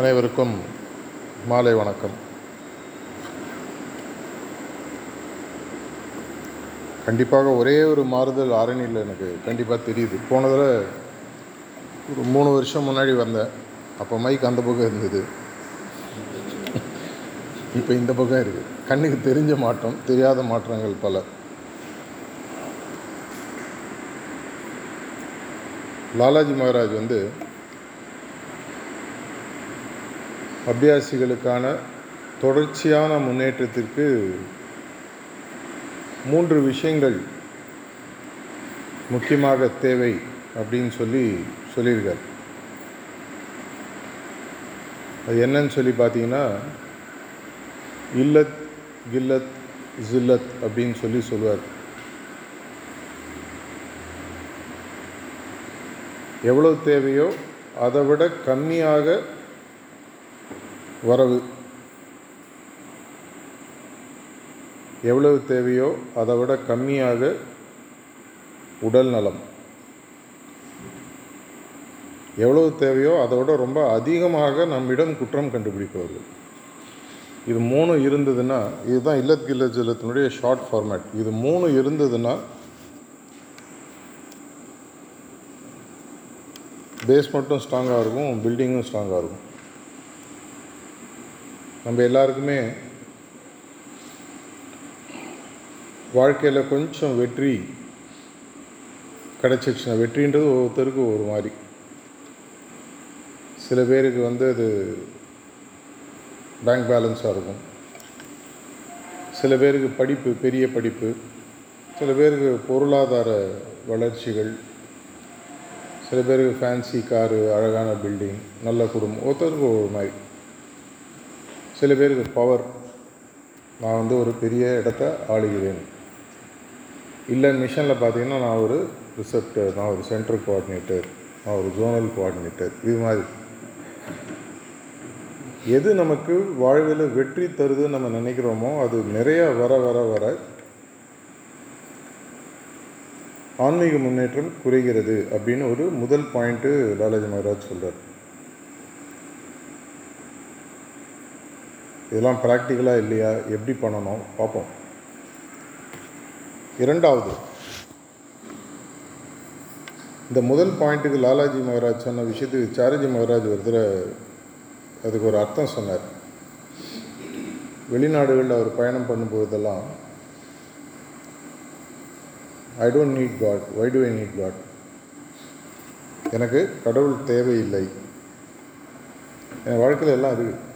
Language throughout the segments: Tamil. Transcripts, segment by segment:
அனைவருக்கும் மாலை வணக்கம். கண்டிப்பாக ஒரே ஒரு மாறுதல் ஆரணியில் எனக்கு கண்டிப்பாக தெரியுது. போன தடவை ஒரு மூணு வருஷம் முன்னாடி வந்தேன். அப்போ மைக் அந்த பக்கம் இருந்தது. இப்போ இந்த பக்கம் இருக்குது கண்ணுக்கு தெரிஞ்ச மாற்றம் தெரியாத மாற்றங்கள் பல. லாலாஜி மகாராஜ் வந்து அபியாசிகளுக்கான தொடர்ச்சியான முன்னேற்றத்திற்கு மூன்று விஷயங்கள் முக்கியமாக தேவை அப்படின்னு சொல்லி சொல்லியிருக்கார். அது என்னன்னு சொல்லி பார்த்தீங்கன்னா இல்லத் கில்லத் ஜில்லத் அப்படின்னு சொல்லி சொல்லுவார். எவ்வளோ தேவையோ அதை விட கம்மியாக வரவு. எவ்வளவு தேவையோ அதை விட கம்மியாக உடல் நலம். எவ்வளவு தேவையோ அதை விட ரொம்ப அதிகமாக நம்மிடம் குற்றம் கண்டுபிடிப்பவர்கள். இது மூணு இருந்ததுன்னா இதுதான் இல்லத் கில்லத் ஜில்லத்தினுடைய ஷார்ட் ஃபார்மேட் இது மூணு இருந்ததுன்னா பேஸ் மட்டும் ஸ்ட்ராங்காக இருக்கும் பில்டிங்கும் ஸ்ட்ராங்காக இருக்கும். நம்ம எல்லாருக்குமே வாழ்க்கையில் கொஞ்சம் வெற்றி கிடச்சிச்சுன்னா வெற்றின்றது ஒவ்வொருத்தருக்கும் ஒரு மாதிரி. சில பேருக்கு வந்து அது பேங்க் பேலன்ஸாக இருக்கும். சில பேருக்கு படிப்பு பெரிய படிப்பு. சில பேருக்கு பொருளாதார வளர்ச்சிகள். சில பேருக்கு ஃபேன்சி காரு அழகான பில்டிங் நல்ல குடும்பம். ஒருத்தருக்கு ஒரு மாதிரி. சில பேருக்கு பவர் நான் வந்து ஒரு பெரிய இடத்த ஆளுகிறேன். இல்லை மிஷனில் பார்த்தீங்கன்னா நான் ஒரு ரிசப்டர் நான் ஒரு சென்ட்ரல் கோஆர்டினேட்டர் நான் ஒரு ஜோனல் கோஆர்டினேட்டர் இது மாதிரி. எது நமக்கு வாழ்வில் வெற்றி தருதுன்னு நம்ம நினைக்கிறோமோ அது நிறைய வர வர வர ஆன்மீக முன்னேற்றம் குறைகிறது அப்படின்னு ஒரு முதல் பாயிண்ட்டு லாலாஜி மகராஜ் சொல்கிறார் இதெல்லாம் ப்ராக்டிக்கலாக இல்லையா? எப்படி பண்ணணும்? பார்ப்போம். இரண்டாவது. இந்த முதல் பாயிண்ட்டுக்கு லாலாஜி மகராஜ் சொன்ன விஷயத்துக்கு சாரஜி மகராஜ் ஒரு தடவை அதுக்கு ஒரு அர்த்தம் சொன்னார். வெளிநாடுகளில் அவர் பயணம் பண்ணும்போதெல்லாம் I don't need God why do I need God எனக்கு கடவுள் தேவையில்லை. என் வாழ்க்கையில் எல்லாம் இருக்குது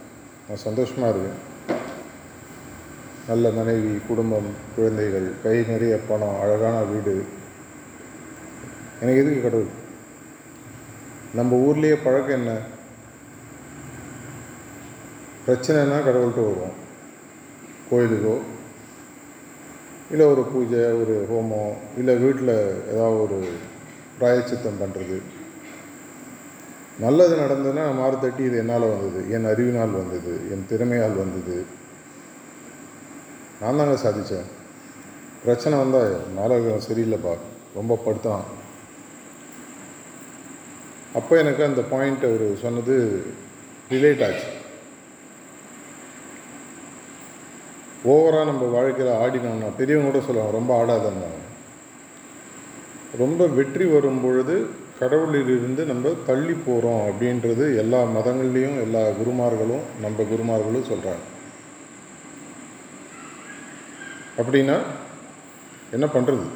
சந்தோஷமாக இருக்கேன். நல்ல மனைவி குடும்பம் குழந்தைகள் கை நிறைய பணம் அழகான வீடு. எனக்கு எதுக்கு கடவுள்? நம்ம ஊர்லேயே பழக்கம் என்ன? பிரச்சனைனா கடவுள்கிட்ட வருவோம். கோயிலுக்கோ இல்லை ஒரு பூஜை ஒரு ஹோமம் இல்லை வீட்டில் ஏதாவது ஒரு பிராயச்சித்தம் பண்ணுறது நல்லது நடந்ததுன்னா மாறு தட்டி இது என்னால் வந்தது என் அறிவினால் வந்தது என் திறமையால் வந்தது. நான் தாங்க சாதித்தேன் பிரச்சனை வந்தால் நாடகம் சரியில்லைப்பா ரொம்ப படுத்தான். அப்போ எனக்கு அந்த பாயிண்ட் அவர் சொன்னது ரிலேட் ஆச்சு. ஓவராக நம்ம வாழ்க்கையில் ஆடினோம்னா பெரியவங்க கூட சொல்லுவாங்க ரொம்ப ஆடாதங்க ரொம்ப வெற்றி வரும் பொழுது கடவுளிலிருந்து நம்ம தள்ளி போகிறோம் அப்படின்றது எல்லா மதங்கள்லேயும் எல்லா குருமார்களும் நம்ம குருமார்களும் சொல்கிறாங்க அப்படின்னா என்ன பண்ணுறது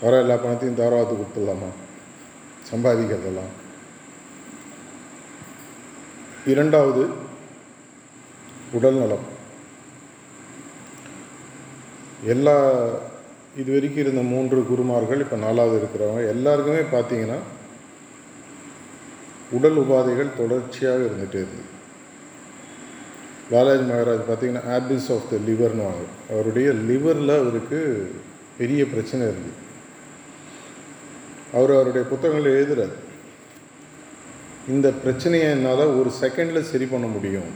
வர எல்லா பணத்தையும் தாராளத்து கொடுத்துடலாமா? சம்பாதிக்கிறதெல்லாம். இரண்டாவது உடல் நலம் எல்லா இது வரைக்கும் இருந்த மூன்று குருமார்கள் இப்போ நாலாவது இருக்கிறவங்க எல்லாருக்குமே பார்த்தீங்கன்னா உடல் உபாதைகள் தொடர்ச்சியாக இருந்துகிட்டே இருந்தது பாலாஜி மகாராஜ் பார்த்தீங்கன்னா ஆபிஸ் ஆஃப் த லிவர்னு வாங்க அவருடைய லிவரில் அவருக்கு பெரிய பிரச்சனை இருந்தது அவர் அவருடைய புத்தகங்களை எழுதுறாரு. இந்த பிரச்சனையை என்னால் ஒரு செகண்டில் சரி பண்ண முடியும்.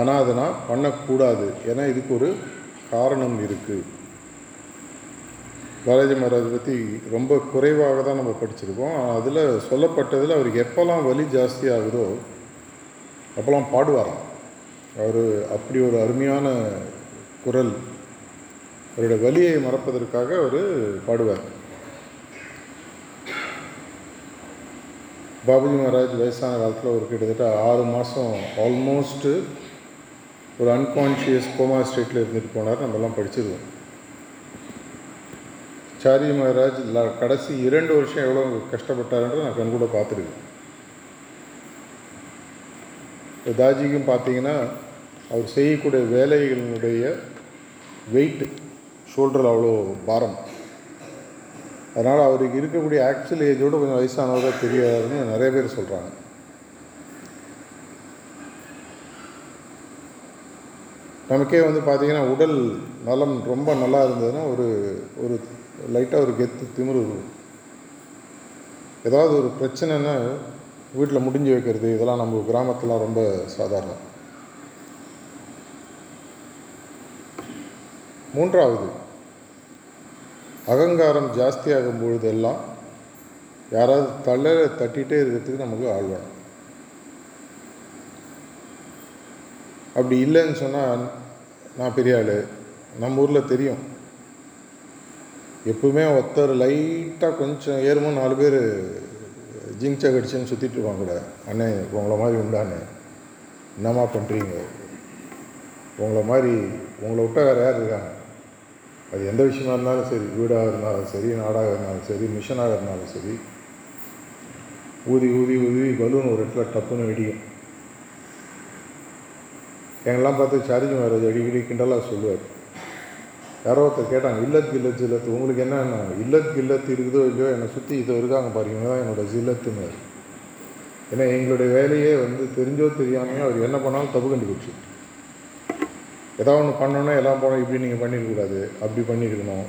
ஆனால் அதை நான் பண்ணக்கூடாது. ஏன்னா இதுக்கு ஒரு காரணம் இருக்குது பாலாஜி மகாராஜ் பற்றி ரொம்ப குறைவாக தான் நம்ம படிச்சிருக்கோம். அதில் சொல்லப்பட்டதில் அவருக்கு எப்போல்லாம் வலி ஜாஸ்தி ஆகுதோ அப்போல்லாம் பாடுவாராம். அவர் அப்படி ஒரு அருமையான குரல் அவருடைய வலியை மறப்பதற்காக அவர் பாடுவார். பாபுஜி மகாராஜ் வயசான காலத்தில் ஒரு கிட்டத்தட்ட ஆறு மாதம் ஆல்மோஸ்ட்டு ஒரு அன்கான்ஷியஸ் கோமா ஸ்டேட்டில் இருந்துட்டு போனார் நம்மலாம் படிச்சிருவோம். சாரி மகாராஜ் கடைசி இரண்டு வருஷம் எவ்வளோ கஷ்டப்பட்டாருன்றது நான் கண் கூட பார்த்துருக்கேன். இப்போ தாஜிக்கும் பார்த்தீங்கன்னா அவர் செய்யக்கூடிய வேலைகளினுடைய வெயிட்டு ஷோல்டரில் அவ்வளோ பாரம். அதனால் அவருக்கு இருக்கக்கூடிய ஆக்சுவல் ஏஜோடு கொஞ்சம் வயசானவராக தெரியாதுன்னு நிறைய பேர் சொல்கிறாங்க நமக்கே வந்து பார்த்திங்கன்னா உடல் நலம் ரொம்ப நல்லா இருந்ததுன்னா ஒரு ஒரு லைட்டாக ஒரு கெத்து திமிரு. இருக்கும் ஏதாவது ஒரு பிரச்சனைன்னா வீட்டில் முடிஞ்சு வைக்கிறது இதெல்லாம் நம்ம கிராமத்துலாம் ரொம்ப சாதாரணம். மூன்றாவது அகங்காரம் ஜாஸ்தியாகும் பொழுதெல்லாம் யாராவது தள்ள தட்டிகிட்டே இருக்கிறதுக்கு நமக்கு ஆள் வேணும் அப்படி இல்லைன்னு சொன்னால் நான் பெரிய ஆள். நம்ம ஊரில் தெரியும். எப்பவுமே ஒருத்தர் லைட்டாக கொஞ்சம் ஏறுமோ நாலு பேர் ஜிங்சா கடிச்சுன்னு சுற்றிட்டு இருப்பாங்க கூட. அண்ணே உங்களை மாதிரி உண்டாண்ணே என்னம்மா பண்ணுறீங்க உங்களை மாதிரி உங்களை விட்டா வேறு யார் இருக்காங்க? அது எந்த விஷயமா இருந்தாலும் சரி வீடாக இருந்தாலும் சரி நாடாக இருந்தாலும் சரி மிஷனாக இருந்தாலும் சரி. ஊதி ஊதி ஊதி பலூன் ஒரு இடத்துல டப்புன்னு வெடிக்கும். எங்கெல்லாம் பார்த்து சார்ஜ் மேரேஜ் அடிக்கடி கிண்டலாக சொல்லுவார். யாரோ ஒருத்தர் கேட்டாங்க இல்லத் கில்லத் இல்லத்து உங்களுக்கு என்ன இல்லத்து இல்லத்து இருக்குதோ இல்லையோ என்னை சுற்றி இது இருக்காங்க பாருங்க தான் என்னோட ஜில்லத்துன்னு. ஏன்னா எங்களுடைய வேலையே வந்து தெரிஞ்சோ தெரியாமையோ அவர் என்ன பண்ணாலும் தப்பு கண்டுபிடிச்சி. ஏதாவது ஒன்று பண்ணோன்னா எல்லாம் போனோம் இப்படி நீங்கள் பண்ணிடக்கூடாது அப்படி பண்ணியிருக்கணும்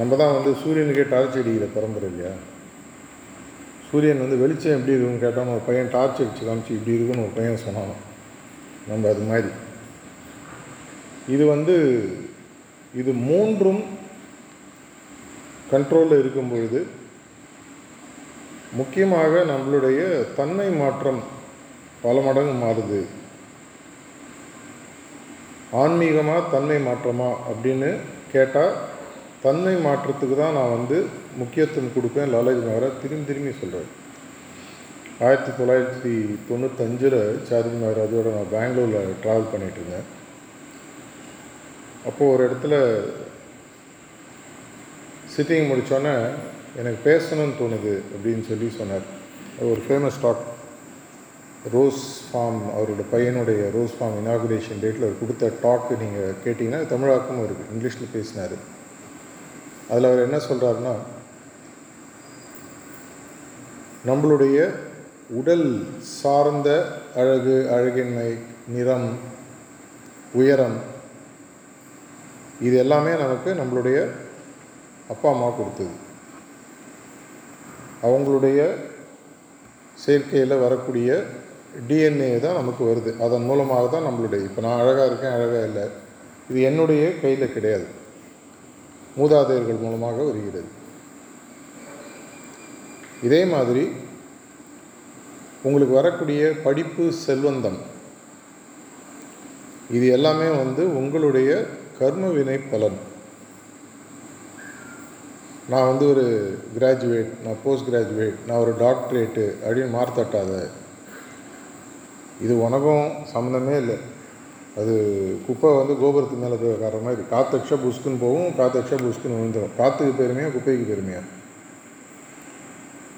நம்ம தான் வந்து சூரியனுக்கே டார்ச் அடிக்கிற பரம்பரை இல்லையா? சூரியன் வந்து வெளிச்சம் எப்படி இருக்குன்னு கேட்டால் ஒரு பையன் டார்ச் அடிச்சு காமிச்சு இப்படி இருக்குன்னு ஒரு பையன் சொன்னான். நம்ம அது மாதிரி. இது வந்து இது மூன்றும் கண்ட்ரோலில் இருக்கும் பொழுது முக்கியமாக நம்மளுடைய தன்மை மாற்றம் பல மடங்கு மாறுது. ஆன்மீகமாக தன்மை மாற்றமா அப்படின்னு கேட்டால் தன்மை மாற்றத்துக்கு தான் நான் வந்து முக்கியத்துவம் கொடுப்பேன் லாலாஜி மகாராஜ் திரும்பி திரும்பி சொல்கிறார் ஆயிரத்தி தொள்ளாயிரத்தி தொண்ணூத்தஞ்சில் சார்ஜி மகாராஜோட நான் பெங்களூரில் ட்ராவல் பண்ணிகிட்டு இருந்தேன். அப்போது ஒரு இடத்துல சிட்டிங் முடித்தோன்னே எனக்கு பேசணும்னு தோணுது அப்படின்னு சொல்லி சொன்னார். அது ஒரு ஃபேமஸ் டாக் ரோஸ் ஃபார்ம் அவரோட பையனுடைய ரோஸ் ஃபார்ம் இனாகுரேஷன் டேட்டில் அவர் கொடுத்த டாக்கு நீங்கள் கேட்டிங்கன்னா தமிழாக்கமும் இருக்குது இங்கிலீஷில் பேசினார். அதில் அவர் என்ன சொல்கிறாருன்னா நம்மளுடைய உடல் சார்ந்த அழகு அழகின்மை நிறம் உயரம் இது எல்லாமே நமக்கு நம்மளுடைய அப்பா அம்மா கொடுத்தது. அவங்களுடைய செயற்கையில் வரக்கூடிய டிஎன்ஏ தான் நமக்கு வருது. அதன் மூலமாக தான் நம்மளுடைய இப்போ நான் அழகாக இருக்கேன் அழகாக இல்லை. இது என்னுடைய கையில் கிடையாது. மூதாதையர்கள் மூலமாக வருகிறது. இதே மாதிரி உங்களுக்கு வரக்கூடிய படிப்பு செல்வந்தம். இது எல்லாமே வந்து உங்களுடைய கர்ம வினை பலன். நான் வந்து ஒரு கிராஜுவேட் நான் போஸ்ட் கிராஜுவேட் நான் ஒரு டாக்டரேட்டு அப்படின்னு மார்த்தட்டாத. இது உனக்கும் சம்மந்தமே இல்லை. அது குப்பை வந்து கோபுரத்து மேலே போய் உட்கார மாதிரி. காத்தக்ஷ புஷ்குன்னு போகும் காத்தக்ஷா புஷ்குன்னு விழுந்துடும் காற்றுக்கு பெருமையாக குப்பைக்கு பெருமையாக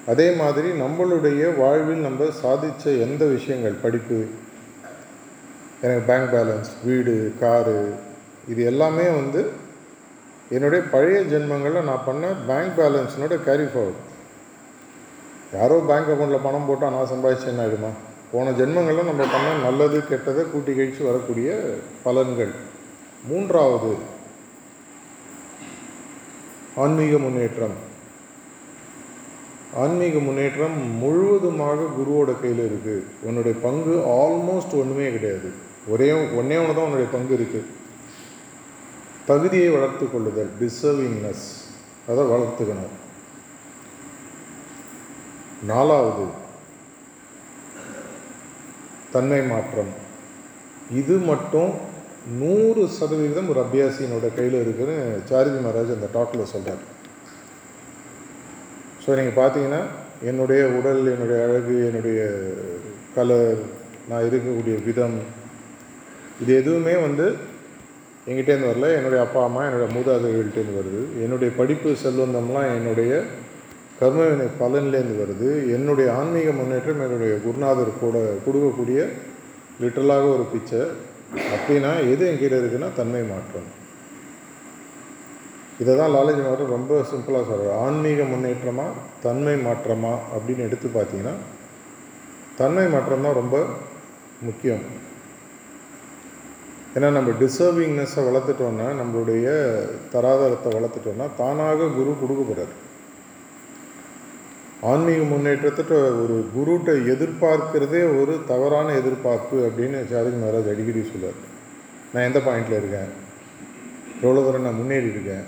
அதே மாதிரி நம்மளுடைய வாழ்வில் நம்ம சாதித்த எந்த விஷயங்கள்? படிப்பு எனக்கு பேங்க் பேலன்ஸ் வீடு காரு இது எல்லாமே வந்து என்னுடைய பழைய ஜென்மங்களில் நான் பண்ண பேங்க் பேலன்ஸினோட கேரி ஃபார்வர்ட் யாரோ பேங்க் அக்கௌண்ட்டில் பணம் போட்டால் நான் சம்பாதிச்சு என்ன ஆகிடுமா போன ஜென்மங்களில் நம்ம பண்ண நல்லது கெட்டதை கூட்டி கழித்து வரக்கூடிய பலன்கள். மூன்றாவது ஆன்மீக முன்னேற்றம். ஆன்மீக முன்னேற்றம் முழுவதுமாக குருவோட கையில் இருக்குது உன்னுடைய பங்கு ஆல்மோஸ்ட் ஒன்றுமே கிடையாது. ஒரே ஒன்றே ஒன்று தான் உன்னுடைய பங்கு இருக்குது தகுதியை வளர்த்து கொள்ளுதல் டிசர்விங்னஸ் அதை வளர்த்துக்கணும். நாலாவது தன்மை மாற்றம். இது மட்டும் நூறு சதவீதம் ஒரு அபியாசியினோட கையில் இருக்குன்னு சாரிஜி மகாராஜ் அந்த டாக்கில் சொல்கிறார் ஸோ நீங்கள் பார்த்தீங்கன்னா என்னுடைய உடல் என்னுடைய அழகு என்னுடைய கலர் நான் இருக்கக்கூடிய விதம் இது எதுவுமே வந்து எங்கிட்டேருந்து வரல. என்னுடைய அப்பா அம்மா என்னுடைய மூதாதைகள்கிட்டேருந்து வருது. என்னுடைய படிப்பு செல்வந்தம்லாம் என்னுடைய கர்மவினை பலன்லேருந்து வருது. என்னுடைய ஆன்மீக முன்னேற்றம் என்னுடைய குருநாதர் கூட கொடுக்கக்கூடிய லிட்டரலாக ஒரு பிச்சை. அப்படின்னா எது என்கிட்ட இருக்குன்னா தன்மை மாற்றம். இதை தான் லாலேஜ் மாற்றம் ரொம்ப சிம்பிளாக சொல்கிறார் ஆன்மீக முன்னேற்றமா தன்மை மாற்றமா அப்படின்னு எடுத்து பார்த்தீங்கன்னா தன்மை மாற்றம் தான் ரொம்ப முக்கியம். ஏன்னா நம்ம டிசர்விங்னஸை வளர்த்துட்டோன்னா நம்மளுடைய தராதரத்தை வளர்த்துட்டோன்னா தானாக குரு கொடுக்கப்படுறார். ஆன்மீக முன்னேற்றத்திட்ட ஒரு குருட்டை எதிர்பார்க்கிறதே ஒரு தவறான எதிர்பார்ப்பு அப்படின்னு சாரிஜ் மகாராஜ் அடிக்கடி சொல்லுவார் நான் எந்த பாயிண்டில் இருக்கேன்? எவ்வளோ தூரம் நான் முன்னேறி இருக்கேன்?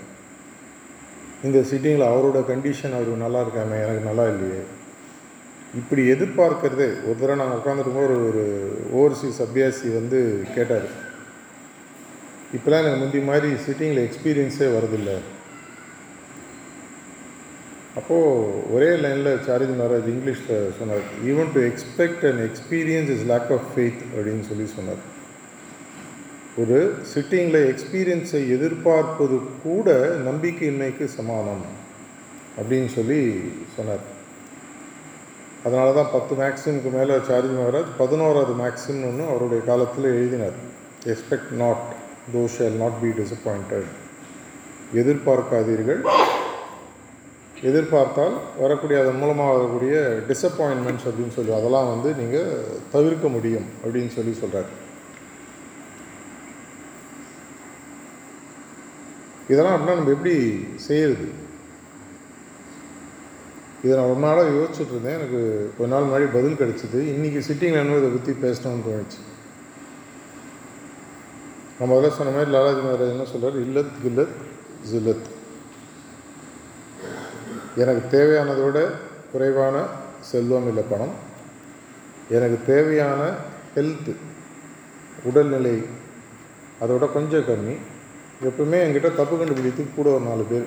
இந்த சிட்டிங்கில் அவரோட கண்டிஷன் அவர் நல்லா இருக்காமே எனக்கு நல்லா இல்லையே. இப்படி எதிர்பார்க்கறதே ஒரு தடவை நாங்கள் உட்காந்துருக்கும்போது ஒரு ஒரு ஓவர்சீஸ் அபியாசி வந்து கேட்டார். இப்போலாம் எனக்கு முந்தி மாதிரி சிட்டிங்கில் எக்ஸ்பீரியன்ஸே வரதில்லை அப்போது ஒரே லைனில் சாரிஜ் மகாராஜ் இங்கிலீஷில் சொன்னார் even to expect and experience is lack of faith அப்படின்னு சொல்லி சொன்னார். ஒரு சிட்டிங்கில் எக்ஸ்பீரியன்ஸை எதிர்பார்ப்பது கூட நம்பிக்கையின்மைக்கு சமானம் அப்படின்னு சொல்லி சொன்னார். அதனால தான் பத்து மேக்ஸிமுக்கு மேலே சார்ஜ் மகாராஜ் பதினோராவது மேக்ஸிம்னு ஒன்று அவருடைய காலத்தில் எழுதினார். Expect not thou shall not be disappointed எதிர்பார்க்காதீர்கள். எதிர்பார்த்தால் வரக்கூடிய அதன் மூலமாக வரக்கூடிய டிசப்பாயின்மெண்ட்ஸ் அப்படின்னு சொல்லி அதெல்லாம் வந்து நீங்கள் தவிர்க்க முடியும் அப்படின்னு சொல்லி சொல்கிறார் இதெல்லாம் அப்படின்னா நம்ம எப்படி செய்யறது? இதை நான் ரொம்ப நாளாக யோசிச்சுட்டு இருந்தேன். எனக்கு கொஞ்ச நாள் முன்னாடி பதில் கிடச்சிது. இன்றைக்கி சிட்டிங்கில் என்ன இதை பற்றி பேசணும்னு தோணுச்சு. நம்ம முதல்ல சொன்ன மாதிரி லாலாஜி மகாராஜ் என்ன சொல்கிறார் இல்லத் கில்லத் ஜில்லத். எனக்கு தேவையானதோட குறைவான செல்வம் இல்லை பணம். எனக்கு தேவையான ஹெல்த்து உடல்நிலை அதோட கொஞ்சம் கம்மி. எப்பவுமே என்கிட்ட தப்பு கண்டுபிடித்து கூட ஒரு நாலு பேர்.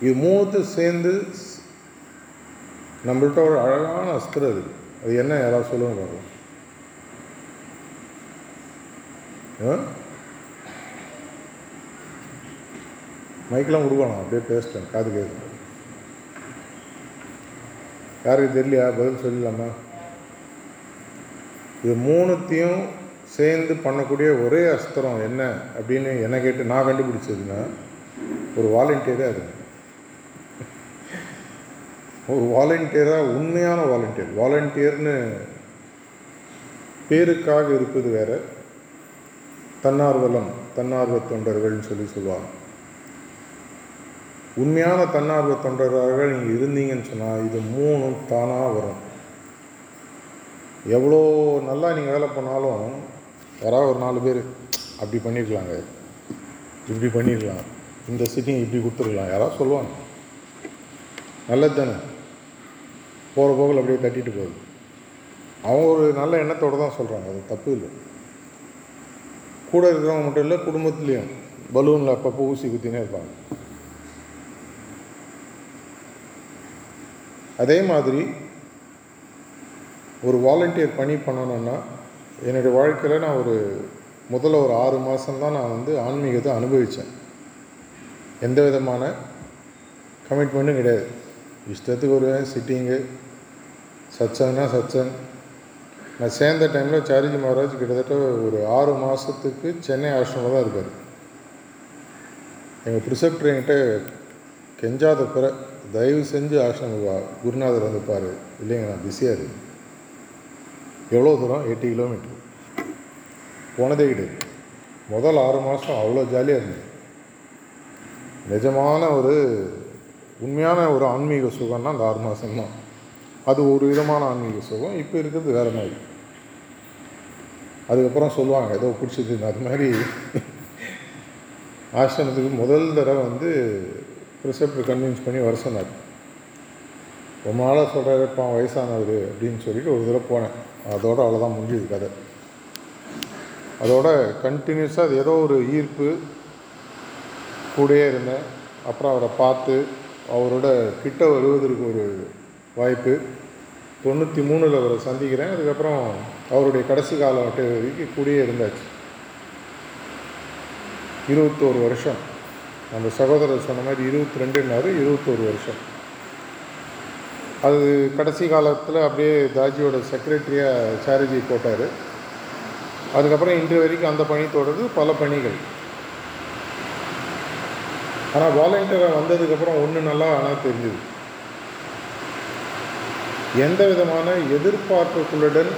இது மூணுத்தையும் சேர்ந்து நம்மள்கிட்ட ஒரு அழகான அஸ்திரம் இருக்குது அது என்ன யாராவது சொல்லுங்க பார்க்கலாம் மைக்கெலாம் கொடுக்கணும் அப்படியே பேசிட்டேன் காது கேட்கு யாருக்கு தெரியலையா? பதில் சொல்லலாமா இது மூணுத்தையும் சேர்ந்து பண்ணக்கூடிய ஒரே அஸ்திரம் என்ன அப்படின்னு என்ன கேட்டு நான் கண்டுபிடிச்சதுன்னா ஒரு வாலண்டியராக இருக்கு ஒரு வாலண்டியராக உண்மையான வாலண்டியர் வாலண்டியர்னு பேருக்காக இருப்பது வேற. தன்னார்வலம் தன்னார்வ தொண்டர்கள்னு சொல்லி சொல்லுவாங்க. உண்மையான தன்னார்வ தொண்டராக நீங்கள் இருந்தீங்கன்னு சொன்னால் இது மூணும் தானாக வரும். எவ்வளோ நல்லா நீங்கள் வேலை பண்ணாலும் யாராவது ஒரு நாலு பேர் அப்படி பண்ணியிருக்கலாங்க. இப்படி பண்ணியிருக்கலாம். இந்த சிட்டிங் இப்படி கொடுத்துருக்கலாம். யாராவது சொல்லுவாங்க. நல்லது தானே. போகிற போக்கில் அப்படியே தட்டிட்டு போகுது. அவங்க ஒரு நல்ல எண்ணத்தோடு தான் சொல்கிறாங்க அது தப்பு இல்லை. கூட இருக்கிறவங்க மட்டும் இல்லை குடும்பத்துலேயும் பலூனில் அப்பப்போ ஊசி குத்தினே இருப்பாங்க. அதே மாதிரி ஒரு வாலண்டியர் பணி பண்ணணுன்னா என்னுடைய வாழ்க்கையில் நான் ஒரு முதல்ல ஒரு ஆறு மாதம்தான் நான் வந்து ஆன்மீகத்தை அனுபவித்தேன் எந்த விதமான கமிட்மெண்ட்டும் கிடையாது. இஷ்டத்துக்கு வருவேன் சிட்டிங்கு சச்சங்னா சச்சங் நான் சேர்ந்த டைமில் சாரிஜி மகாராஜ் கிட்டத்தட்ட ஒரு ஆறு மாதத்துக்கு சென்னை ஆசிரமில் தான் இருப்பார். எங்கள் ப்ரிசெப்டர் என்கிட்ட கெஞ்சாத பிற தயவு செஞ்சு ஆசிரமம் குருநாதர் வந்து இல்லைங்க நான் பிஸியாக இருக்கேன். எவ்வளோ தூரம்? எட்டு கிலோமீட்டர் போனதே கிடையாது. முதல் ஆறு மாதம் அவ்வளோ ஜாலியாக இருந்தது. நிஜமான ஒரு உண்மையான ஒரு ஆன்மீக சுகம்னா அந்த ஆறு மாதம்தான் அது ஒரு விதமான ஆன்மீக சுகம். இப்போ இருக்கிறது வேறு மாதிரி. அதுக்கப்புறம் சொல்லுவாங்க ஏதோ பிடிச்சதுன்னு அது மாதிரி. ஆசிரமத்துக்கு முதல் தடவை வந்து ப்ரிசெப்டர் கன்வின்ஸ் பண்ணி வர சொன்னார். ரொம்ப நாளாக சொல்கிறாருப்பா வயசானவர் அப்படின்னு சொல்லிட்டு ஒரு தடவை போனேன். அதோடு அவ்வளோதான் முடிஞ்சுது கதை. அதோட கண்டினியூஸாக அது ஏதோ ஒரு ஈர்ப்பு கூடயே இருந்தேன். அப்புறம் அவரை பார்த்து அவரோட கிட்ட வருவதற்கு ஒரு வாய்ப்பு. தொண்ணூற்றி மூணில் அவரை சந்திக்கிறேன். அதுக்கப்புறம் அவருடைய கடைசி காலம் வரைக்கும் கூடயே இருந்தாச்சு. இருபத்தோரு வருஷம். அந்த சகோதரர் சொன்ன மாதிரி இருபத்தி ரெண்டுன்னாரு இருபத்தோரு வருஷம். அது கடைசி காலத்தில் அப்படியே தாஜியோட செக்ரட்டரியாக சாரஜி போட்டார். அதுக்கப்புறம் இன்று வரைக்கும் அந்த பணி தொடருது பல பணிகள். ஆனால் வாலண்டியராக வந்ததுக்கப்புறம் ஒன்று நல்லா ஆனால் தெரிஞ்சுது. எந்த விதமான எதிர்பார்ப்புகளுடன்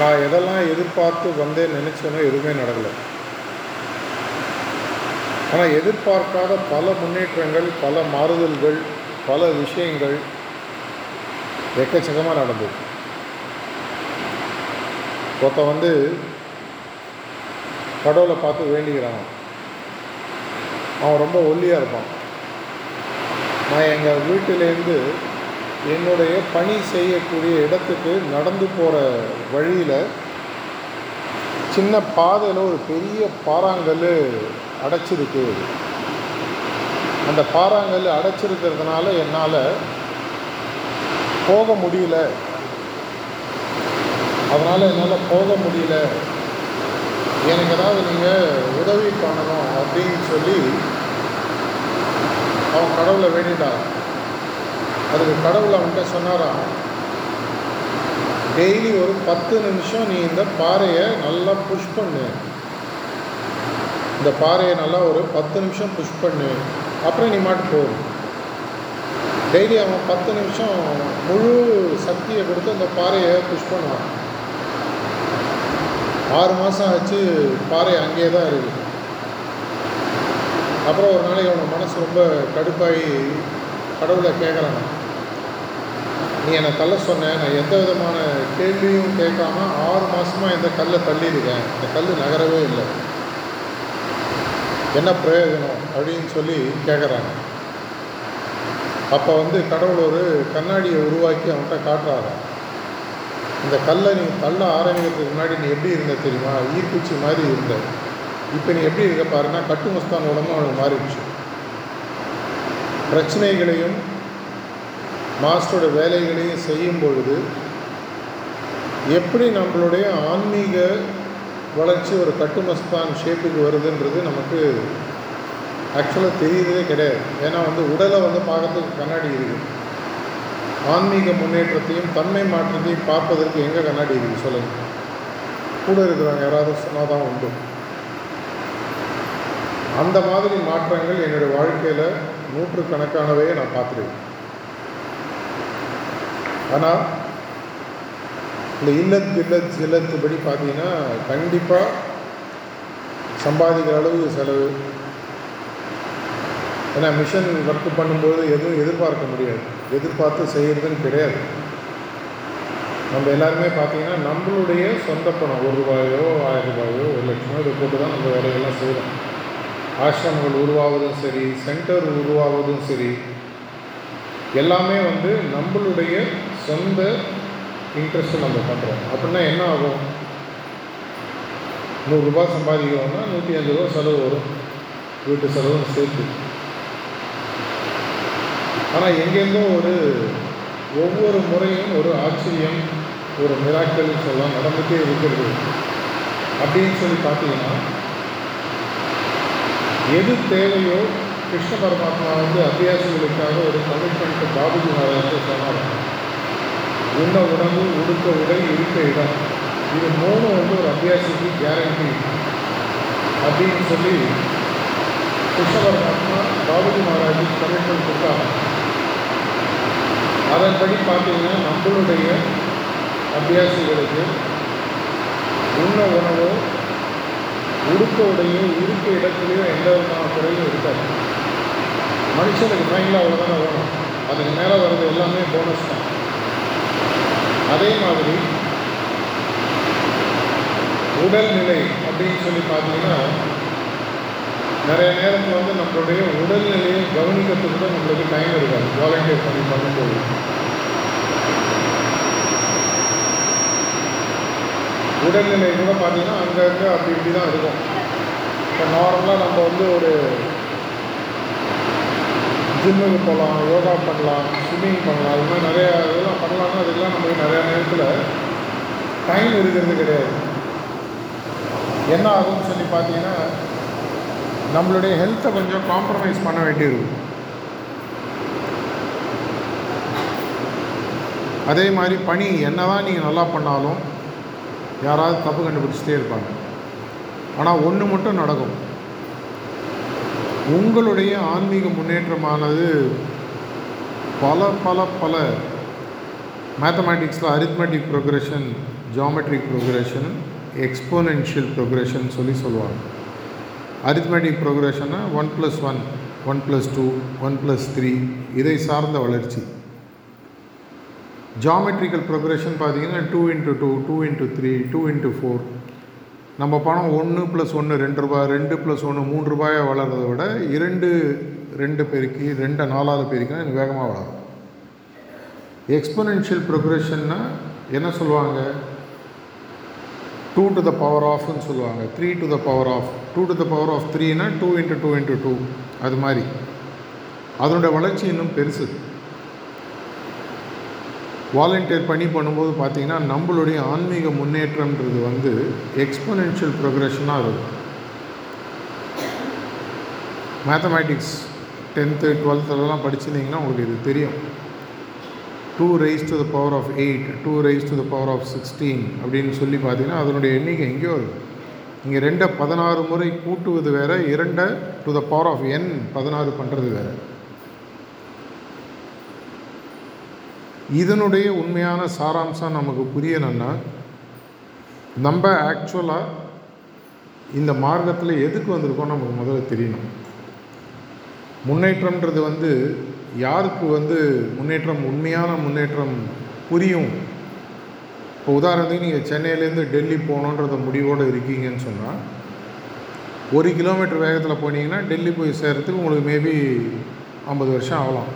நான் எதெல்லாம் எதிர்பார்த்து வந்தேன் நினச்சேனோ எதுவுமே நடக்கலை. ஆனால் எதிர்பார்க்காத பல முன்னேற்றங்கள் பல மாறுதல்கள் பல விஷயங்கள் எக்கச்சக்கமாக நடந்தது. ஒருத்தன் வந்து கடவுளை பார்த்து வேண்டிக்கிறான். அவன் ரொம்ப ஒல்லியாக இருப்பான். நான் எங்கள் வீட்டிலேருந்து என்னுடைய பணி செய்யக்கூடிய இடத்துக்கு நடந்து போகிற வழியில் சின்ன பாதையில் ஒரு பெரிய பாறாங்கல் அடைச்சிருக்கு. அந்த பாறாங்கல் அடைச்சிருக்கிறதுனால என்னால் போக முடியல. அதனால் என்னால் போக முடியல. எனக்கு ஏதாவது நீங்கள் உதவி பண்ணணும் அப்படின்னு சொல்லி அவன் கடவுளை வேண்டிட்டான். அதுக்கு கடவுளை அவன்கிட்ட சொன்னாராம் டெய்லி ஒரு பத்து நிமிஷம் நீ இந்த பாறையை நல்லா புஷ் பண்ணு. இந்த பாறையை நல்லா ஒரு பத்து நிமிஷம் புஷ் பண்ணு. அப்புறம் நீ மாட்டு போ. டெய்லி அவன் பத்து நிமிஷம் முழு சக்தியை கொடுத்து அந்த பாறையை புஷ் பண்ணுவான். ஆறு மாதம் ஆச்சு பாறை அங்கேயே தான் இருக்குது அப்புறம் ஒரு நாளைக்கு அவன் மனசு ரொம்ப கடுப்பாகி கடவுளை கேட்குறான் நீ என்னை தள்ள சொன்ன நான் எந்த விதமான கேள்வியும் கேட்காம ஆறு மாதமாக இந்த கல்லை தள்ளியிருக்கேன். இந்த கல் நகரவே இல்லை. என்ன பிரயோஜனம்? அப்படின்னு சொல்லி கேட்குறாங்க அப்போ வந்து கடவுள் ஒரு கண்ணாடியை உருவாக்கி அவன்கிட்ட காட்டுறாங்க இந்த கல்லை நீ தள்ள ஆரம்பிக்கிறதுக்கு முன்னாடி நீ எப்படி இருந்த தெரியுமா? ஈர்க்குச்சி மாதிரி இருந்த. இப்போ நீ எப்படி இருக்க பாருன்னா கட்டுமஸ்தான் உடம்பு அவனுக்கு மாறிடுச்சு. பிரச்சனைகளையும் மாஸ்டரோட வேலைகளையும் செய்யும் பொழுது எப்படி நம்மளுடைய ஆன்மீக வளர்ச்சி ஒரு கட்டுமஸ்தான் ஷேப்புக்கு வருதுன்றது நமக்கு ஆக்சுவலாக தெரியுறதே கிடையாது. ஏன்னா வந்து உடலை வந்து பார்க்கறதுக்கு கண்ணாடி இருக்குது ஆன்மீக முன்னேற்றத்தையும் தன்மை மாற்றத்தையும் பார்ப்பதற்கு எங்கே கண்ணாடி இருக்குது சொல்லுங்கள் கூட இருக்கிறவங்க யாராவது சொன்னால் தான் உண்டு. அந்த மாதிரி மாற்றங்கள் என்னுடைய வாழ்க்கையில் நூற்றுக்கணக்கானவையே நான் பார்த்துருக்கேன். ஆனால் இந்த இல்லத்து இல்லத்து இல்லத்துபடி பார்த்தீங்கன்னா கண்டிப்பாக சம்பாதிக்கிற அளவு செலவு. ஏன்னா மிஷன் ஒர்க் பண்ணும்போது எதுவும் எதிர்பார்க்க முடியாது. எதிர்பார்த்து செய்கிறதுன்னு கிடையாது. நம்ம எல்லாருமே பார்த்தீங்கன்னா நம்மளுடைய சொந்த பணம் ஒரு ரூபாயோ ஆயிரம் ரூபாயோ ஒரு லட்சமோ இதை போட்டு தான் நம்ம வேலையெல்லாம் செய்கிறோம் ஆசிரமங்கள் உருவாவதும் சரி சென்டர் உருவாவதும் சரி எல்லாமே வந்து நம்மளுடைய சொந்த இன்ட்ரெஸ்ட்டு நம்ம பண்ணுறோம் அப்படின்னா என்ன ஆகும்? நூறுரூபா சம்பாதிக்கிறோம்னா நூற்றி அஞ்சு ரூபா செலவு வரும். வீட்டு செலவும் சேர்த்து. ஆனால் எங்கெங்கோ ஒரு ஒவ்வொரு முறையும் ஒரு ஆச்சரியம் ஒரு மிராக்கள் சொல்லலாம். நடந்துகிட்டே இருக்கிறது. அப்படின்னு சொல்லி பார்த்தீங்கன்னா எது தேவையோ கிருஷ்ண பரமாத்மா வந்து அத்தியாசங்களுக்காக ஒரு கமிட்மெண்ட் பாபுஜி மகாராஜ் சொன்னார் உண்ண உணவு உடுக்க உடை இருக்க இடம். இது மூணு வந்து ஒரு அத்தியாசிக்கு கேரண்டி அப்படின்னு சொல்லி கிருஷ்ண பரமாத்மா பாபுஜி மகாராஜி கமிட்மெண்ட் கொடுத்தாங்க. அதன்படி பார்த்தீங்கன்னா நம்மளுடைய அபியாசிகளுக்கு உண்ண உணவோ உடுக்க உடையோ இருக்க இடத்துலையோ எந்த விதமான குறையும் இருக்காது. மனுஷனுக்கு மைண்டில் அவ்வளோதானே வேணும் அதுக்கு மேலே வர்றது எல்லாமே போனஸ் தான். அதே மாதிரி உடல்நிலை அப்படின்னு சொல்லி பார்த்தீங்கன்னா நிறைய நேரத்தில் வந்து நம்மளுடைய உடல்நிலையை கவனிக்கிறதுக்கு தான் நம்மளுக்கு டைம் இருக்காது வாலண்டியர் பண்ணி பண்ணும்போது. உடல்நிலை கூட பார்த்தீங்கன்னா அங்கங்கே அப்படி இப்படி தான் இருக்கும். இப்போ நார்மலாக நம்ம வந்து ஒரு ஜிம்முக்கு போகலாம் யோகா பண்ணலாம். ஸ்விம்மிங் பண்ணலாம். அது மாதிரி நிறையா இதெல்லாம் பண்ணலாம்னா அதுக்கெல்லாம் நமக்கு நிறையா நேரத்தில் டைம் இருக்கிறது கிடையாது. என்ன ஆகும்னு சொல்லி பார்த்தீங்கன்னா நம்மளுடைய ஹெல்த்தை கொஞ்சம் காம்ப்ரமைஸ் பண்ண வேண்டியிருக்கும். அதே மாதிரி பணி என்ன தான் நீங்கள் நல்லா பண்ணாலும் யாராவது தப்பு கண்டுபிடிச்சிட்டே இருப்பாங்க. ஆனால் ஒன்று மட்டும் நடக்கும். உங்களுடைய ஆன்மீக முன்னேற்றமானது பல பல பல மேத்தமேட்டிக்ஸில் arithmetic progression geometric progression exponential progression சொல்லி சொல்லுவாங்க. Arithmetic ப்ரோக்ரெஷன்னா one plus one one plus two one plus three இதை சார்ந்த வளர்ச்சி. ஜாமெட்ரிக்கல் ப்ரோக்ரெஷன் பார்த்தீங்கன்னா two into two two into three two into four நம்ம பணம் ஒன்று ப்ளஸ் ஒன்று ரெண்டு ரூபாய் ரெண்டு ப்ளஸ் ஒன்று மூன்று ரூபாயாக வளர்கிறத விட இரண்டு ரெண்டு பெருக்கி ரெண்டு நாலாவது பெருக்கினா எனக்கு வேகமாக வளரும். எக்ஸ்பொனென்ஷியல் ப்ரொக்ரெஷன்னா என்ன சொல்லுவாங்க? டூ டு த பவர் ஆஃப்னு சொல்லுவாங்க. Three to the power of two to the power of த்ரீனா two into two into two அது மாதிரி. அதனுடைய வளர்ச்சி இன்னும் பெருசு. வாலண்டியர் பணி பண்ணும்போது பார்த்திங்கன்னா நம்மளுடைய ஆன்மீக முன்னேற்றம்ன்றது வந்து எக்ஸ்பொனென்ஷியல் ப்ரொக்ரெஷனாக இருக்கும். மேத்தமேட்டிக்ஸ் டென்த்து டுவெல்த்துலலாம் படிச்சிருந்தீங்கன்னா உங்களுக்கு இது தெரியும். Two raise to the power of eight two raise to the power of sixteen அப்படின்னு சொல்லி பார்த்தீங்கன்னா அதனுடைய எண்ணிக்கை எங்கேயோ இருக்குது இங்கே ரெண்டை பதினாறு முறை கூட்டுவது வேறு இரண்டை to the power of N பதினாறு பண்ணுறது வேறு. இதனுடைய உண்மையான சாராம்சம் நமக்கு புரியணும்னா நம்ம ஆக்சுவலாக இந்த மார்க்கத்தில் எதுக்கு வந்திருக்கோம் நமக்கு முதல்ல தெரியணும். முன்னேற்றம்ன்றது வந்து யாருக்கு வந்து முன்னேற்றம் உண்மையான முன்னேற்றம் புரியும்? இப்போ உதாரணத்துக்கு நீங்கள் சென்னையிலேருந்து டெல்லி போகணுன்றத முடிவோடு இருக்கீங்கன்னு சொன்னால் ஒரு கிலோமீட்டர் வேகத்தில் போனீங்கன்னா டெல்லி போய் சேர்கிறதுக்கு உங்களுக்கு மேபி ஐம்பது வருஷம் ஆகலாம்.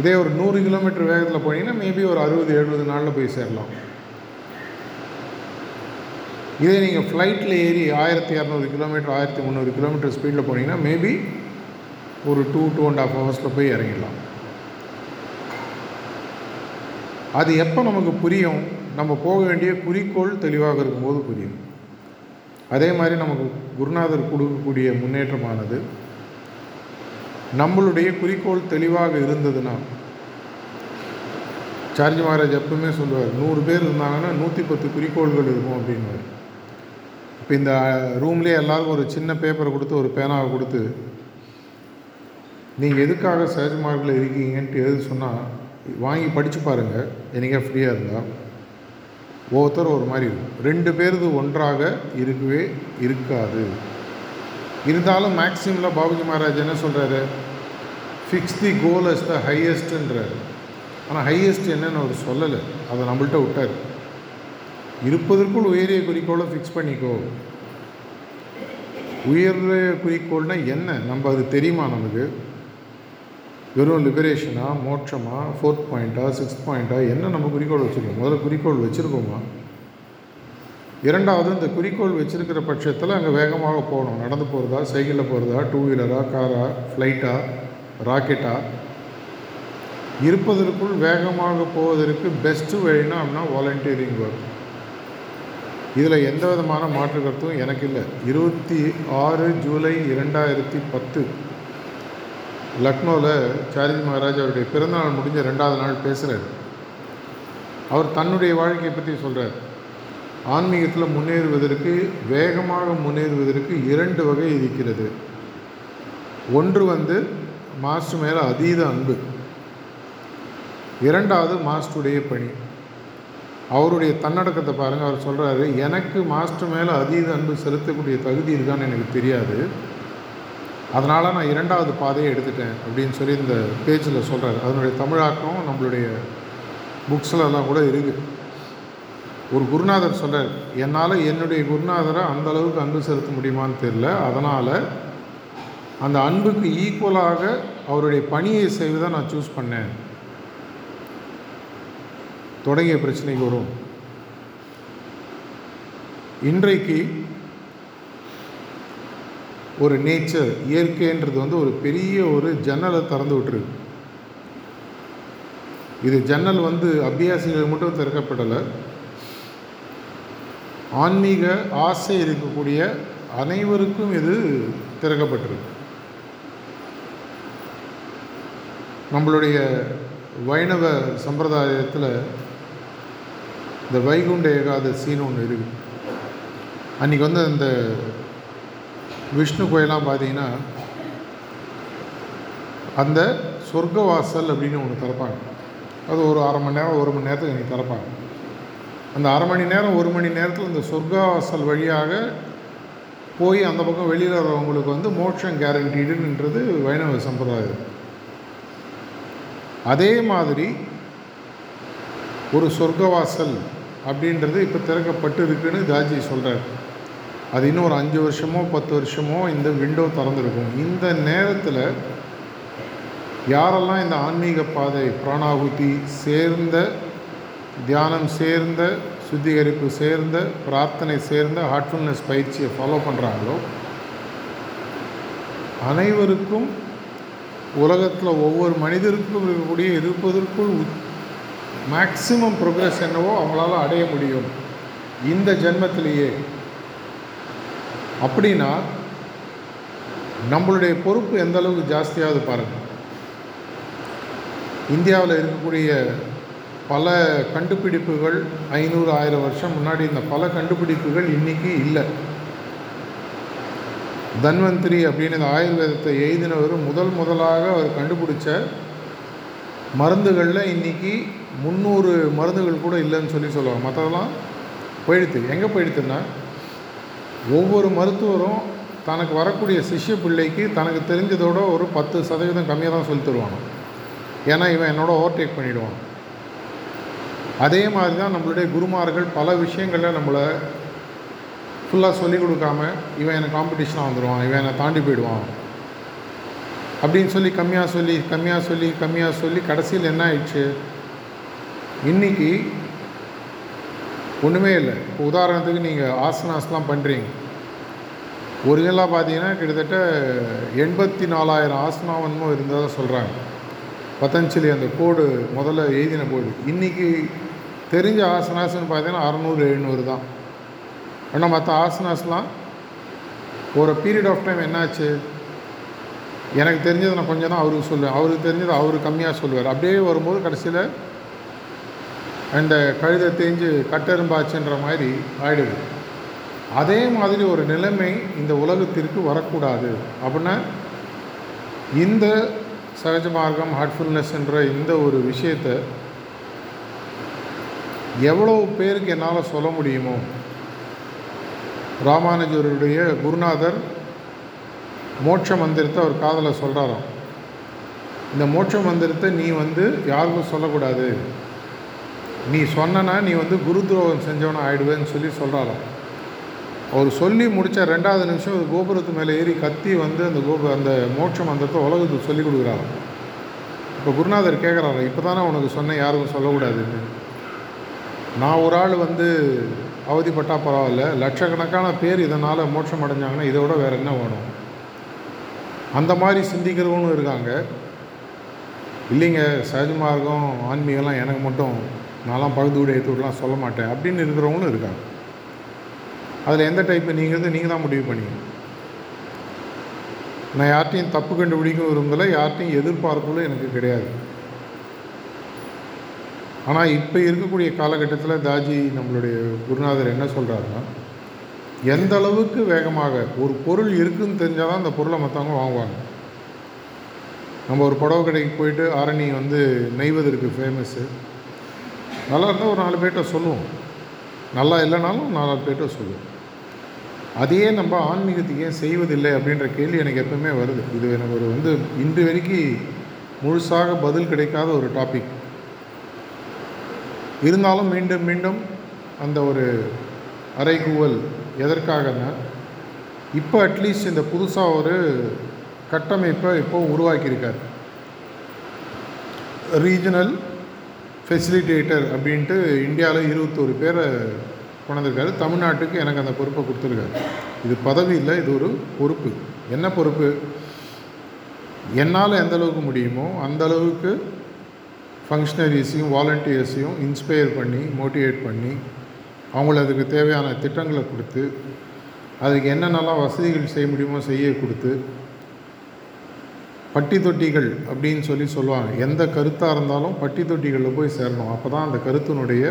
இதே ஒரு நூறு கிலோமீட்டர் வேகத்தில் போனீங்கன்னா மேபி ஒரு அறுபது எழுபது நாளில் போய் சேரலாம். இதே நீங்கள் ஃப்ளைட்டில் ஏறி ஆயிரத்தி இரநூறு கிலோமீட்டர் ஆயிரத்தி முந்நூறு கிலோமீட்டர் ஸ்பீடில் போனீங்கன்னா மேபி ஒரு டூ டூ அண்ட் ஹாஃப் ஹவர்ஸில் போய் இறங்கிடலாம். அது எப்போ நமக்கு புரியும்? நம்ம போக வேண்டிய குறிக்கோள் தெளிவாக இருக்கும்போது புரியும். அதே மாதிரி நமக்கு குருநாதர் கொடுக்கக்கூடிய முன்னேற்றமானது நம்மளுடைய குறிக்கோள் தெளிவாக இருந்ததுன்னா சார்ஜி மகாராஜ் எப்பவுமே சொல்லுவார் நூறு பேர் இருந்தாங்கன்னா நூற்றி பத்து குறிக்கோள்கள் இருக்கும் அப்படின்வார் இப்போ இந்த ரூம்லேயே எல்லாருக்கும் ஒரு சின்ன பேப்பரை கொடுத்து ஒரு பேனாவை கொடுத்து நீங்கள் எதுக்காக சஹஜ் மார்க்கில் இருக்கீங்கன்ட்டு எது சொன்னால் வாங்கி படித்து பாருங்கள் என்றைக்கா ஃப்ரீயாக இருந்தால் ஒவ்வொருத்தரும் ஒரு மாதிரி இருக்கும். ரெண்டு பேருது ஒன்றாக இருக்கவே இருக்காது. இருந்தாலும் மேக்ஸிமில் பாபுஜி மகாராஜ் என்ன சொல்கிறாரு ஃபிக்ஸ் தி கோல் அஸ் த ஹையஸ்ட்டுன்றார் ஆனால் ஹையஸ்ட் என்னன்னு அவர் சொல்லலை. அதை நம்மள்கிட்ட விட்டார். இருப்பதற்குள் உயரிய குறிக்கோளை ஃபிக்ஸ் பண்ணிக்கோ. உயர்ந்த குறிக்கோள்னால் என்ன? நம்ம அது தெரியுமா நமக்கு? வெறும் லிபரேஷனா மோட்சமா ஃபோர்த் பாயிண்ட்டா சிக்ஸ்த் பாயிண்ட்டா என்ன நம்ம குறிக்கோள் வச்சுருக்கோம்? முதல்ல குறிக்கோள் வச்சுருக்கோமா? இரண்டாவது இந்த குறிக்கோள் வச்சுருக்கிற பட்சத்தில் அங்கே வேகமாக போகணும். நடந்து போகிறதா சைக்கிளில் போகிறதா டூ வீலரா காரா ஃப்ளைட்டா ராக்கெட்டா இருப்பதற்குள் வேகமாக போவதற்கு பெஸ்ட்டு வழினா அப்படின்னா வாலண்டியரிங் ஒர்க் இதில் எந்த விதமான மாற்று கருத்தும் எனக்கு இல்லை. இருபத்தி ஆறு ஜூலை இரண்டாயிரத்தி பத்து லக்னோவில் சாரிஜி மகாராஜ் அவருடைய பிறந்தநாள் முடிஞ்ச ரெண்டாவது நாள் பேசுகிறார் அவர் தன்னுடைய வாழ்க்கையை பற்றி சொல்கிறார் ஆன்மீகத்தில் முன்னேறுவதற்கு வேகமாக முன்னேறுவதற்கு இரண்டு வகை இருக்கிறது. ஒன்று வந்து மாஸ்டர் மேலே அதீத அன்பு. இரண்டாவது மாஸ்டருடைய பணி. அவருடைய தன்னடக்கத்தை பாருங்கள் அவர் சொல்கிறாரு எனக்கு மாஸ்டர் மேலே அதீத அன்பு செலுத்தக்கூடிய தகுதி இருக்கான்னு எனக்கு தெரியாது. அதனால் நான் இரண்டாவது பாதையை எடுத்துட்டேன் அப்படின்னு சொல்லி இந்த பேஜில் சொல்கிறாரு அதனுடைய தமிழாக்கம் நம்மளுடைய புக்ஸ்லலாம் கூட இருக்குது ஒரு குருநாதர் சொல்கிறார் என்னால் என்னுடைய குருநாதரை அந்த அளவுக்கு அன்பு செலுத்த முடியுமான்னு தெரில அதனால் அந்த அன்புக்கு ஈக்குவலாக அவருடைய பணியை செய்வதை நான் சூஸ் பண்ணேன். தொடங்கிய பிரச்சனைக்கு வரும் இன்றைக்கு ஒரு நேச்சர் இயற்கைன்றது வந்து ஒரு பெரிய ஒரு ஜன்னலை திறந்து விட்டுருக்கு. இது ஜன்னல் வந்து அபியாசிகள் மட்டும் திறக்கப்படலை. ஆன்மீக ஆசை இருக்கக்கூடிய அனைவருக்கும் இது திறக்கப்பட்டிருக்கு. நம்மளுடைய வைணவ சம்பிரதாயத்தில் இந்த வைகுண்ட ஏகாதசின்னு ஒன்று இருக்குது அன்றைக்கி வந்து அந்த விஷ்ணு கோயிலாம் பார்த்தீங்கன்னா அந்த சொர்க்கவாசல் அப்படின்னு ஒன்று திறப்பாங்க. அது ஒரு அரை மணி நேரம் ஒரு மணி நேரத்துக்கு எனக்கு திறப்பாங்க. அந்த அரை மணி நேரம் ஒரு மணி நேரத்தில் இந்த சொர்க்கவாசல் வழியாக போய் அந்த பக்கம் வெளியில் வரவங்களுக்கு வந்து மோட்சம் கேரண்டீடுன்றது வைணவ சம்பிரதாயம். அதே மாதிரி ஒரு சொர்க்கவாசல் அப்படின்றது இப்போ திறக்கப்பட்டு இருக்குன்னு தாஜி சொல்கிறார் அது இன்னும் ஒரு அஞ்சு வருஷமோ பத்து வருஷமோ இந்த விண்டோ திறந்துருக்கும். இந்த நேரத்தில் யாரெல்லாம் இந்த ஆன்மீக பாதை பிராணாகுதி சேர்ந்த தியானம் சேர்ந்த சுத்திகரிப்பு சேர்ந்த பிரார்த்தனை சேர்ந்த ஹார்ட்ஃபுல்னஸ் பயிற்சியை ஃபாலோ பண்ணுறாங்களோ அனைவருக்கும் உலகத்தில் ஒவ்வொரு மனிதருக்கும் இருக்கக்கூடிய இருப்பதற்குள் மேக்சிமம் ப்ரோக்ரஸ் என்னவோ அவங்களால அடைய முடியும். இந்த ஜென்மத்திலேயே. அப்படின்னா நம்மளுடைய பொறுப்பு எந்த அளவுக்கு ஜாஸ்தியாவது பாருங்கள் இந்தியாவில் இருக்கக்கூடிய பல கண்டுபிடிப்புகள் ஐநூறு ஆயிரம் வருஷம் முன்னாடி இந்த பல கண்டுபிடிப்புகள் இன்றைக்கி இல்லை. தன்வந்திரி அப்படின்னு இந்த ஆயுர்வேதத்தை எழுதினவர் முதல் முதலாக அவர் கண்டுபிடிச்ச மருந்துகளில் இன்றைக்கி முந்நூறு மருந்துகள் கூட இல்லைன்னு சொல்லி சொல்லுவாங்க. மற்றதெல்லாம் போயிடுத்து எங்கே போயிடுத்துன்னா ஒவ்வொரு மருத்துவரும் தனக்கு வரக்கூடிய சிஷ்ய பிள்ளைக்கு தனக்கு தெரிஞ்சதோட ஒரு பத்து சதவீதம் கம்மியாக தான் சொல்லி தருவாங்க. ஏன்னா இவன் என்னோட ஓவர்டேக் பண்ணிவிடுவான் அதே மாதிரி தான் நம்மளுடைய குருமார்கள் பல விஷயங்களில் நம்மளை ஃபுல்லாக சொல்லிக் கொடுக்காம இவன் எனக்கு காம்படிஷனாக வந்துடுவான் இவன் என்னை தாண்டி போயிடுவான். அப்படின்னு சொல்லி கம்மியாக சொல்லி கம்மியாக சொல்லி கம்மியாக சொல்லி கடைசியில் என்ன ஆயிடுச்சு? இன்றைக்கி ஒன்றுமே இல்லை. இப்போ உதாரணத்துக்கு நீங்கள் ஆசனாஸ்லாம் பண்ணுறீங்க ஒரிஜினலாக பார்த்தீங்கன்னா கிட்டத்தட்ட எண்பத்தி நாலாயிரம் ஆசனாவன்மோ இருந்ததாக சொல்கிறாங்க பதஞ்சலி அந்த கோடு முதல்ல எழுதின போது இன்றைக்கி தெரிஞ்ச ஆசனாஸ்ன்னு பார்த்தீங்கன்னா அறநூறு எழுநூறு தான். ஆனால் மற்ற ஆசனாஸ்லாம் ஒரு பீரியட் ஆஃப் டைம் என்னாச்சு? எனக்கு தெரிஞ்சதை நான் கொஞ்சம் தான் அவருக்கு சொல்லுவேன். அவருக்கு தெரிஞ்சதை அவர் கம்மியாக சொல்லுவார். அப்படியே வரும்போது கடைசியில் அந்த கழுதை தேஞ்சு கட்டெரும்பாச்சுன்ற மாதிரி ஆயிடுது. அதே மாதிரி ஒரு நிலைமை இந்த உலகத்திற்கு வரக்கூடாது. அப்படின்னா இந்த சகஜ மார்க்கம் ஹார்ட்ஃபுல்னஸ் என்ற இந்த ஒரு விஷயத்தை எவ்வளோ பேருக்கு என்னால் சொல்ல முடியுமோ? ராமானுஜருடைய குருநாதர் மோட்ச மந்திரத்தை அவர் காதில் சொல்கிறாராம் இந்த மோட்ச மந்திரத்தை நீ வந்து யாருக்கும் சொல்லக்கூடாது. நீ சொன்னனா நீ வந்து குரு துரோகம் செஞ்சவனா ஆயிடுவேன்னு சொல்லி சொல்கிறாராம் அவர் சொல்லி முடித்த ரெண்டாவது நிமிஷம் கோபுரத்து மேலே ஏறி கத்தி வந்து அந்த கோபு அந்த மோட்ச மந்திரத்தை உலகத்துக்கு சொல்லி கொடுக்குறாராம். இப்போ குருநாதர் கேட்குறாரு இப்போ தானே உனக்கு சொன்னேன் யாருக்கும் சொல்லக்கூடாதுன்னு நான் ஒரு ஆள் வந்து அவதிப்பட்டால் பரவாயில்ல லட்சக்கணக்கான பேர் இதனால் மோட்சம் அடைஞ்சாங்கன்னா இதை விட வேறு என்ன வேணும்? அந்த மாதிரி சிந்திக்கிறவங்களும் இருக்காங்க. இல்லைங்க சகஜ மார்க்கம் ஆன்மீகம்லாம் எனக்கு மட்டும் நான்லாம் பகுதி வீடு எடுத்து விடலாம் சொல்ல மாட்டேன் அப்படின்னு இருக்கிறவங்களும் இருக்காங்க. அதில் எந்த டைப்பு நீங்கள் நீங்கள் தான் முடிவு பண்ணி நான் யார்ட்டையும் தப்பு கண்டுபிடிக்க விரும்பலை யார்ட்டையும் எதிர்பார்ப்புகளும் எனக்கு கிடையாது. ஆனால் இப்போ இருக்கக்கூடிய காலகட்டத்தில் தாஜி நம்மளுடைய குருநாதர் என்ன சொல்கிறாருன்னா எந்த அளவுக்கு வேகமாக ஒரு பொருள் இருக்குன்னு தெரிஞ்சால் தான் அந்த பொருளை மற்றவங்க வாங்குவாங்க. நம்ம ஒரு புடவை கடைக்கு போயிட்டு ஆரணி வந்து நெய்வதற்கு ஃபேமஸ்ஸு நல்லா இருந்தால் ஒரு நாலு பேர்கிட்ட சொல்லுவோம். நல்லா இல்லைனாலும் நாலு பேர்கிட்ட சொல்லுவோம். அதையே நம்ம ஆன்மீகத்துக்கு ஏன் செய்வதில்லை அப்படின்ற கேள்வி எனக்கு எப்பவுமே வருது. இது எனக்கு ஒரு வந்து இன்று வரைக்கும் முழுசாக பதில் கிடைக்காத ஒரு டாபிக் இருந்தாலும் மீண்டும் மீண்டும் அந்த ஒரு அறைகூவல் எதற்காகன்னா இப்போ அட்லீஸ்ட் இந்த புதுசாக ஒரு கட்டமைப்பை இப்போ உருவாக்கியிருக்கார். ரீஜனல் ஃபெசிலிட்டேட்டர் அப்படின்ட்டு இந்தியாவில் இருபத்தோரு பேரை கொண்டிருக்காரு தமிழ்நாட்டுக்கு எனக்கு அந்த பொறுப்பை கொடுத்துருக்காரு. இது பதவி இல்லை இது ஒரு பொறுப்பு. என்ன பொறுப்பு? என்னால் எந்த அளவுக்கு முடியுமோ அந்த அளவுக்கு ஃபங்க்ஷனரிஸையும் வாலண்டியர்ஸையும் இன்ஸ்பயர் பண்ணி மோட்டிவேட் பண்ணி அவங்கள அதுக்கு தேவையான திட்டங்களை கொடுத்து அதுக்கு என்னென்னலாம் வசதிகள் செய்ய முடியுமோ செய்ய கொடுத்து பட்டி தொட்டிகள் அப்படின்னு சொல்லி சொல்லுவாங்க. எந்த கருத்தாக இருந்தாலும் பட்டி தொட்டிகளில் போய் சேரணும். அப்போ தான் அந்த கருத்தினுடைய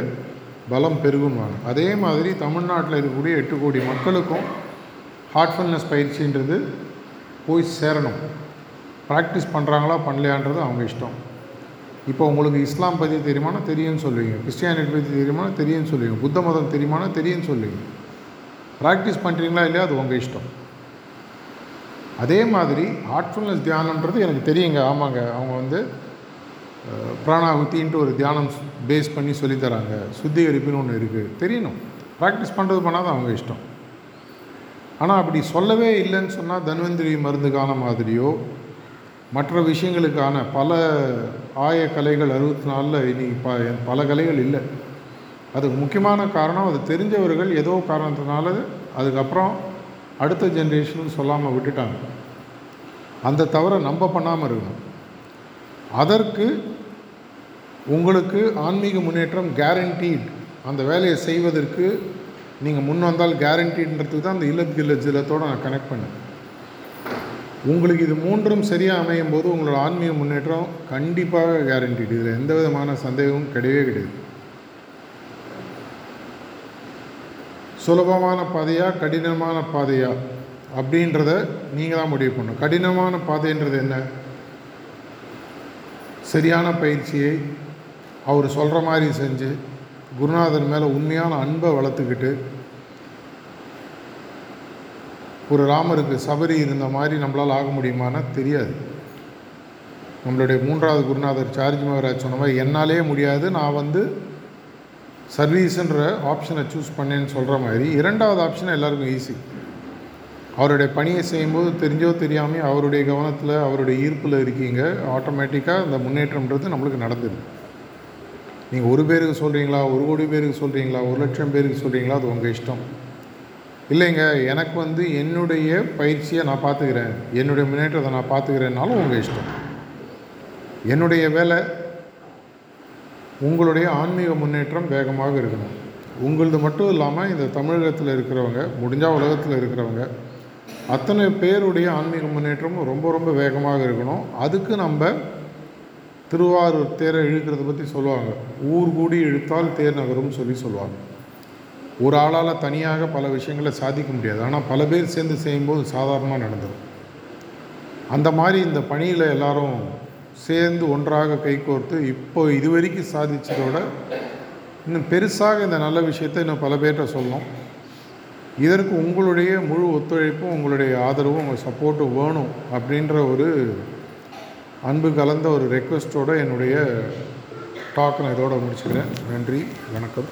பலம் பெருகுன்னுவாங்க அதே மாதிரி தமிழ்நாட்டில் இருக்கக்கூடிய எட்டு கோடி மக்களுக்கும் ஹார்ட்ஃபுல்னஸ் பயிற்சின்றது போய் சேரணும். ப்ராக்டிஸ் பண்ணுறாங்களா பண்ணலையான்றது அவங்க இஷ்டம். இப்போ உங்களுக்கு இஸ்லாம் பற்றி தெரியுமானா தெரியும்னு சொல்லுவீங்க. கிறிஸ்டியானிட்டி பற்றி தெரியுமானா தெரியும்னு சொல்லுவீங்க. புத்த மதம் தெரியுமானா தெரியும்னு சொல்லுவீங்க. ப்ராக்டிஸ் பண்ணுறீங்களா இல்லையா? அது உங்கள் இஷ்டம். அதே மாதிரி ஹார்ட்ஃபுல்னஸ் தியானன்றது எனக்கு தெரியுங்க. ஆமாங்க. அவங்க வந்து பிராணாகுத்தின்ட்டு ஒரு தியானம் பேஸ் பண்ணி சொல்லித்தராங்க சுத்திகரிப்புன்னு ஒன்று இருக்குது தெரியணும். ப்ராக்டிஸ் பண்ணுறது பண்ணால் அவங்க இஷ்டம். ஆனால் அப்படி சொல்லவே இல்லைன்னு சொன்னால் தன்வந்திரி காலம் மாதிரியோ மற்ற விஷயங்களுக்கான பல ஆய கலைகள் அறுபத்தி நாலில் இன்றைக்கி ப பல கலைகள் இல்லை. அதுக்கு முக்கியமான காரணம் அது தெரிஞ்சவர்கள் ஏதோ காரணத்தினால அதுக்கப்புறம் அடுத்த ஜென்ரேஷனுக்கு சொல்லாமல் விட்டுட்டாங்க. அந்த தவறை நம்ம பண்ணாமல் இருக்கணும். அதற்கு உங்களுக்கு ஆன்மீக முன்னேற்றம் கேரண்டீட் அந்த வேலையை செய்வதற்கு நீங்கள் முன் வந்தால் கேரண்டீன்றதுக்கு தான் அந்த இல்லத் கில்லத் ஜிலத்தோடு நான் கனெக்ட் பண்ணேன். உங்களுக்கு இது மூன்றும் சரியாக அமையும் போது உங்களோட ஆன்மீக முன்னேற்றம் கண்டிப்பாக கேரண்டிடு இதில் எந்த விதமான சந்தேகமும் கிடையவே கிடையாது. சுலபமான பாதையா கடினமான பாதையா அப்படின்றத நீங்கள் தான் முடிவு பண்ணணும். கடினமான பாதைன்றது என்ன? சரியான பயிற்சியை அவர் சொல்கிற மாதிரி செஞ்சு குருநாதன் மேலே உண்மையான அன்பை வளர்த்துக்கிட்டு ஒரு ராமருக்கு சபரி இருந்த மாதிரி நம்மளால் ஆக முடியுமானா தெரியாது. நம்மளுடைய மூன்றாவது குருநாதர் சார்ஜ் மகராஜ் சொன்ன மாதிரி என்னாலே முடியாது நான் வந்து சர்வீஸுன்ற ஆப்ஷனை சூஸ் பண்ணேன்னு சொல்கிற மாதிரி. இரண்டாவது ஆப்ஷன் எல்லாருக்கும் ஈஸி அவருடைய பணியை செய்யும்போது தெரிஞ்சோ தெரியாமல் அவருடைய கவனத்தில் அவருடைய ஈர்ப்பில் இருக்கீங்க. ஆட்டோமேட்டிக்காக அந்த முன்னேற்றம்ன்றது நம்மளுக்கு நடந்துடும் நீங்கள் ஒரு பேருக்கு சொல்கிறீங்களா ஒரு கோடி பேருக்கு சொல்கிறீங்களா ஒரு லட்சம் பேருக்கு சொல்கிறீங்களா அது உங்கள் இஷ்டம். இல்லைங்க எனக்கு வந்து என்னுடைய பயிற்சியை நான் பார்த்துக்கிறேன். என்னுடைய முன்னேற்றத்தை நான் பார்த்துக்கிறேன்னாலும் உங்கள் இஷ்டம். என்னுடைய வேலை உங்களுடைய ஆன்மீக முன்னேற்றம் வேகமாக இருக்கணும். உங்களது மட்டும் இல்லாமல் இந்த தமிழகத்தில் இருக்கிறவங்க முடிஞ்சால் உலகத்தில் இருக்கிறவங்க அத்தனை பேருடைய ஆன்மீக முன்னேற்றமும் ரொம்ப ரொம்ப வேகமாக இருக்கணும். அதுக்கு நம்ம திருவாரூர் தேரை இழுக்கிறத பற்றி சொல்லுவாங்க. ஊர் கூடி இழுத்தால் தேர் நகரும்னு சொல்லி சொல்லுவாங்க. ஒரு ஆளால் தனியாக பல விஷயங்களை சாதிக்க முடியாது. ஆனால் பல பேர் சேர்ந்து செய்யும்போது சாதாரணமாக நடந்துடும் அந்த மாதிரி இந்த பணியில் எல்லாரும் சேர்ந்து ஒன்றாக கைகோர்த்து இப்போ இதுவரைக்கும் சாதிச்சதோட இன்னும் பெருசாக இந்த நல்ல விஷயத்தை இன்னும் பல பேர்கிட்ட சொல்லணும். இதற்கு உங்களுடைய முழு ஒத்துழைப்பும் உங்களுடைய ஆதரவும் உங்கள் சப்போர்ட்டும் வேணும் அப்படின்ற ஒரு அன்பு கலந்த ஒரு ரெக்வெஸ்ட்டோடு என்னுடைய டாக் நான் இதோட முடிச்சுக்கிறேன். நன்றி வணக்கம்.